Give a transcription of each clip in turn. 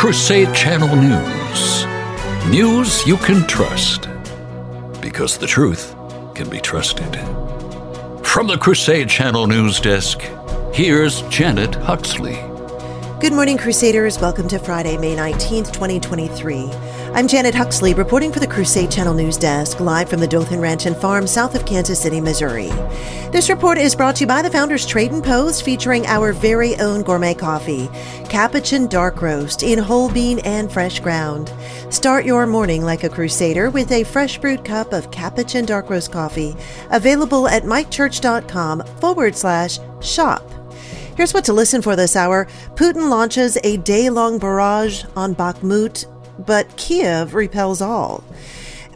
Crusade Channel News. News you can trust. Because the truth can be trusted. From the Crusade Channel News Desk, here's Janet Huxley. Good morning, Crusaders. Welcome to Friday, May 19th, 2023. I'm Janet Huxley, reporting for the Crusade Channel News Desk, live from the Dothan Ranch and Farm south of Kansas City, Missouri. This report is brought to you by the Founders Trade and Post, featuring our very own gourmet coffee, Capuchin Dark Roast in whole bean and fresh ground. Start your morning like a Crusader with a fresh brewed cup of Capuchin Dark Roast coffee, available at mikechurch.com forward slash shop. Here's what to listen for this hour. Putin launches a day long barrage on Bakhmut, but Kiev repels all.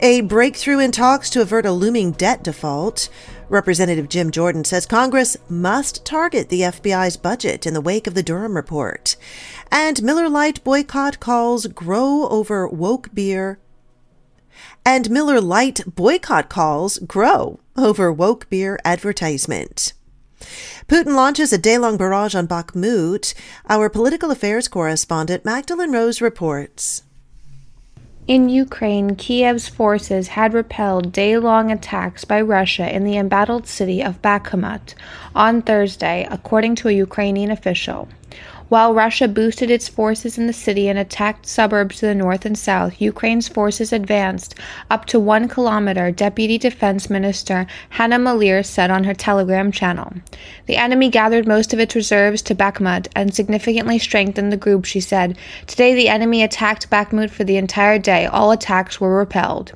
A breakthrough in talks to avert a looming debt default. Representative Jim Jordan says Congress must target the FBI's budget in the wake of the Durham report. And Miller Lite boycott calls grow over woke beer. And Miller Lite boycott calls grow over woke beer advertisement. Putin launches a day long barrage on Bakhmut. Our political affairs correspondent Magdalene Rose reports. In Ukraine, Kiev's forces had repelled day long attacks by Russia in the embattled city of Bakhmut on Thursday, according to a Ukrainian official. While Russia boosted its forces in the city and attacked suburbs to the north and south, Ukraine's forces advanced up to one kilometer, Deputy Defense Minister Hanna Maliar said on her Telegram channel. The enemy gathered most of its reserves to Bakhmut and significantly strengthened the group, she said. Today, the enemy attacked Bakhmut for the entire day. All attacks were repelled.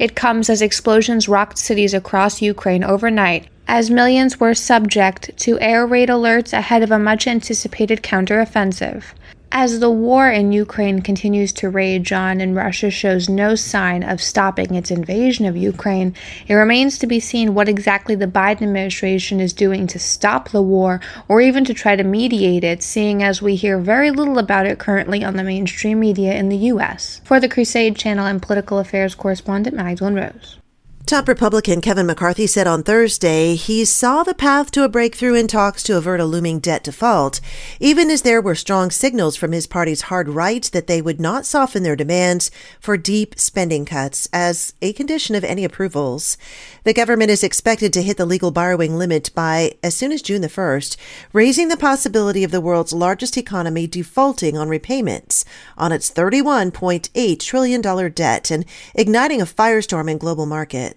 It comes as explosions rocked cities across Ukraine overnight as millions were subject to air raid alerts ahead of a much anticipated counteroffensive. As the war in Ukraine continues to rage on and Russia shows no sign of stopping its invasion of Ukraine, it remains to be seen what exactly the Biden administration is doing to stop the war or even to try to mediate it, seeing as we hear very little about it currently on the mainstream media in the U.S. For the Crusade Channel and political affairs correspondent Magdalene Rose. Top Republican Kevin McCarthy said on Thursday he saw the path to a breakthrough in talks to avert a looming debt default, even as there were strong signals from his party's hard right that they would not soften their demands for deep spending cuts as a condition of any approvals. The government is expected to hit the legal borrowing limit by as soon as June the 1st, raising the possibility of the world's largest economy defaulting on repayments on its $31.8 trillion debt and igniting a firestorm in global markets.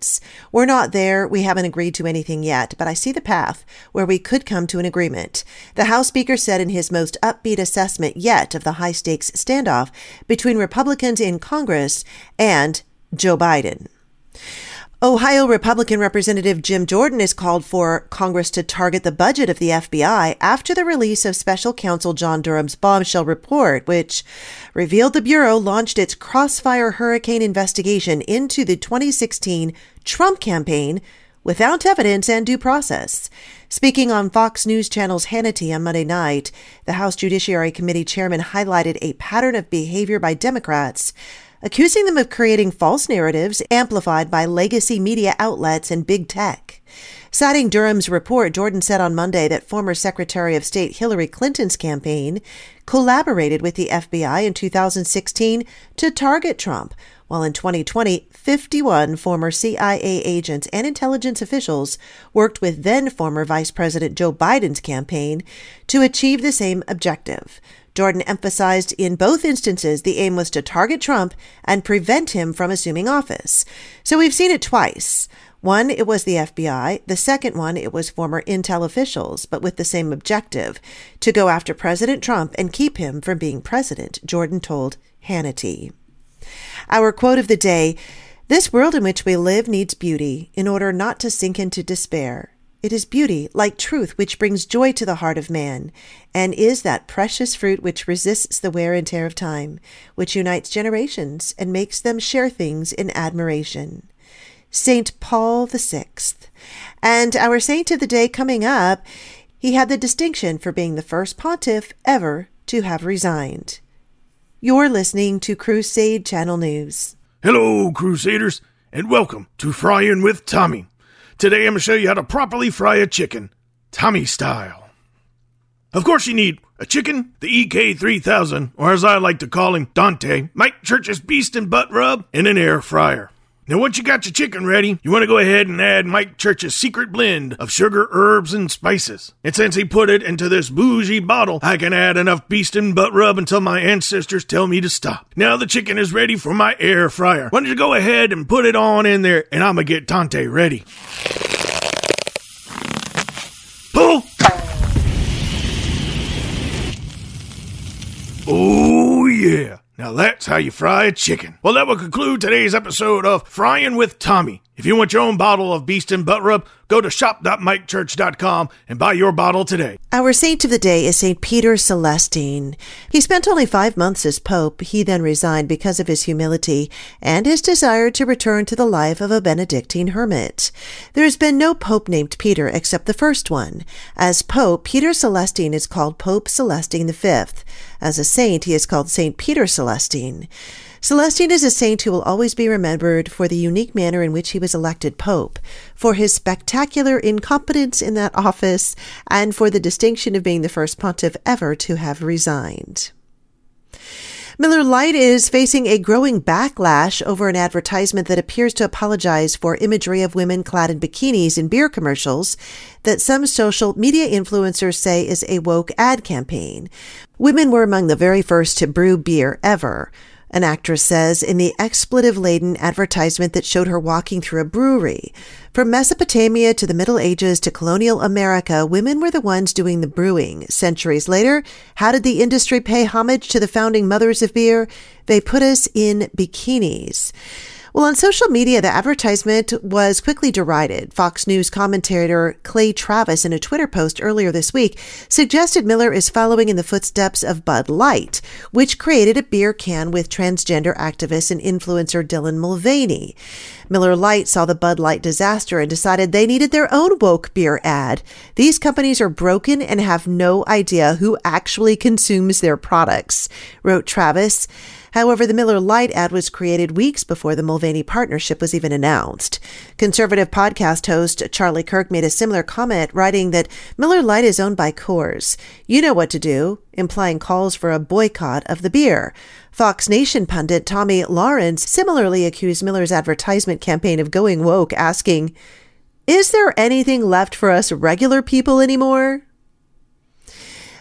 We're not there. We haven't agreed to anything yet, but I see the path where we could come to an agreement. The House Speaker said in his most upbeat assessment yet of the high stakes standoff between Republicans in Congress and Joe Biden. Ohio Republican Representative Jim Jordan has called for Congress to target the budget of the FBI after the release of special counsel John Durham's bombshell report, which revealed the Bureau launched its crossfire hurricane investigation into the 2016 Trump campaign without evidence and due process. Speaking on Fox News Channel's Hannity on Monday night, the House Judiciary Committee chairman highlighted a pattern of behavior by Democrats accusing them of creating false narratives amplified by legacy media outlets and big tech. Citing Durham's report, Jordan said on Monday that former Secretary of State Hillary Clinton's campaign collaborated with the FBI in 2016 to target Trump, while in 2020, 51 former CIA agents and intelligence officials worked with then former Vice President Joe Biden's campaign to achieve the same objective. Jordan emphasized in both instances the aim was to target Trump and prevent him from assuming office. So we've seen it twice. One, it was the FBI. The second one, it was former intel officials, but with the same objective to go after President Trump and keep him from being president, Jordan told Hannity. Our quote of the day This world in which we live needs beauty in order not to sink into despair. It is beauty, like truth, which brings joy to the heart of man, and is that precious fruit which resists the wear and tear of time, which unites generations and makes them share things in admiration. St. Paul the Sixth. And our saint of the day coming up, he had the distinction for being the first pontiff ever to have resigned. You're listening to Crusade Channel News. Hello, Crusaders, and welcome to Frying with Tommy. Today I'm going to show you how to properly fry a chicken, Tommy style. Of course, you need a chicken, the EK3000, or as I like to call him, Dante, Mike Church's Beast and Butt Rub, and an air fryer. Now, once you got your chicken ready, you want to go ahead and add Mike Church's secret blend of sugar, herbs, and spices. And since he put it into this bougie bottle, I can add enough beast and butt rub until my ancestors tell me to stop. Now the chicken is ready for my air fryer. Why don't you go ahead and put it on in there, and I'm gonna get Tante ready. Pull! Oh, yeah. Now that's how you fry a chicken. Well, that will conclude today's episode of Frying with Tommy. If you want your own bottle of Beast and Butt Rub, go to shop.mikechurch.com and buy your bottle today. Our saint of the day is St. Peter Celestine. He spent only five months as Pope. He then resigned because of his humility and his desire to return to the life of a Benedictine hermit. There has been no Pope named Peter except the first one. As Pope, Peter Celestine is called Pope Celestine V. As a saint, he is called St. Peter Celestine. Celestine is a saint who will always be remembered for the unique manner in which he was elected pope, for his spectacular incompetence in that office, and for the distinction of being the first pontiff ever to have resigned. Miller Lite is facing a growing backlash over an advertisement that appears to apologize for imagery of women clad in bikinis in beer commercials that some social media influencers say is a woke ad campaign. Women were among the very first to brew beer ever an actress says in the expletive laden advertisement that showed her walking through a brewery. From Mesopotamia to the Middle Ages to colonial America, women were the ones doing the brewing. Centuries later, how did the industry pay homage to the founding mothers of beer? They put us in bikinis. Well, on social media, the advertisement was quickly derided. Fox News commentator Clay Travis, in a Twitter post earlier this week, suggested Miller is following in the footsteps of Bud Light, which created a beer can with transgender activist and influencer Dylan Mulvaney. Miller Lite saw the Bud Light disaster and decided they needed their own woke beer ad. These companies are broken and have no idea who actually consumes their products, wrote Travis. However, the Miller Lite ad was created weeks before the Mulvaney partnership was even announced. Conservative podcast host Charlie Kirk made a similar comment, writing that Miller Lite is owned by Coors. You know what to do, implying calls for a boycott of the beer. Fox Nation pundit Tomi Lahren similarly accused Miller's advertisement campaign of going woke, asking, Is there anything left for us regular people anymore?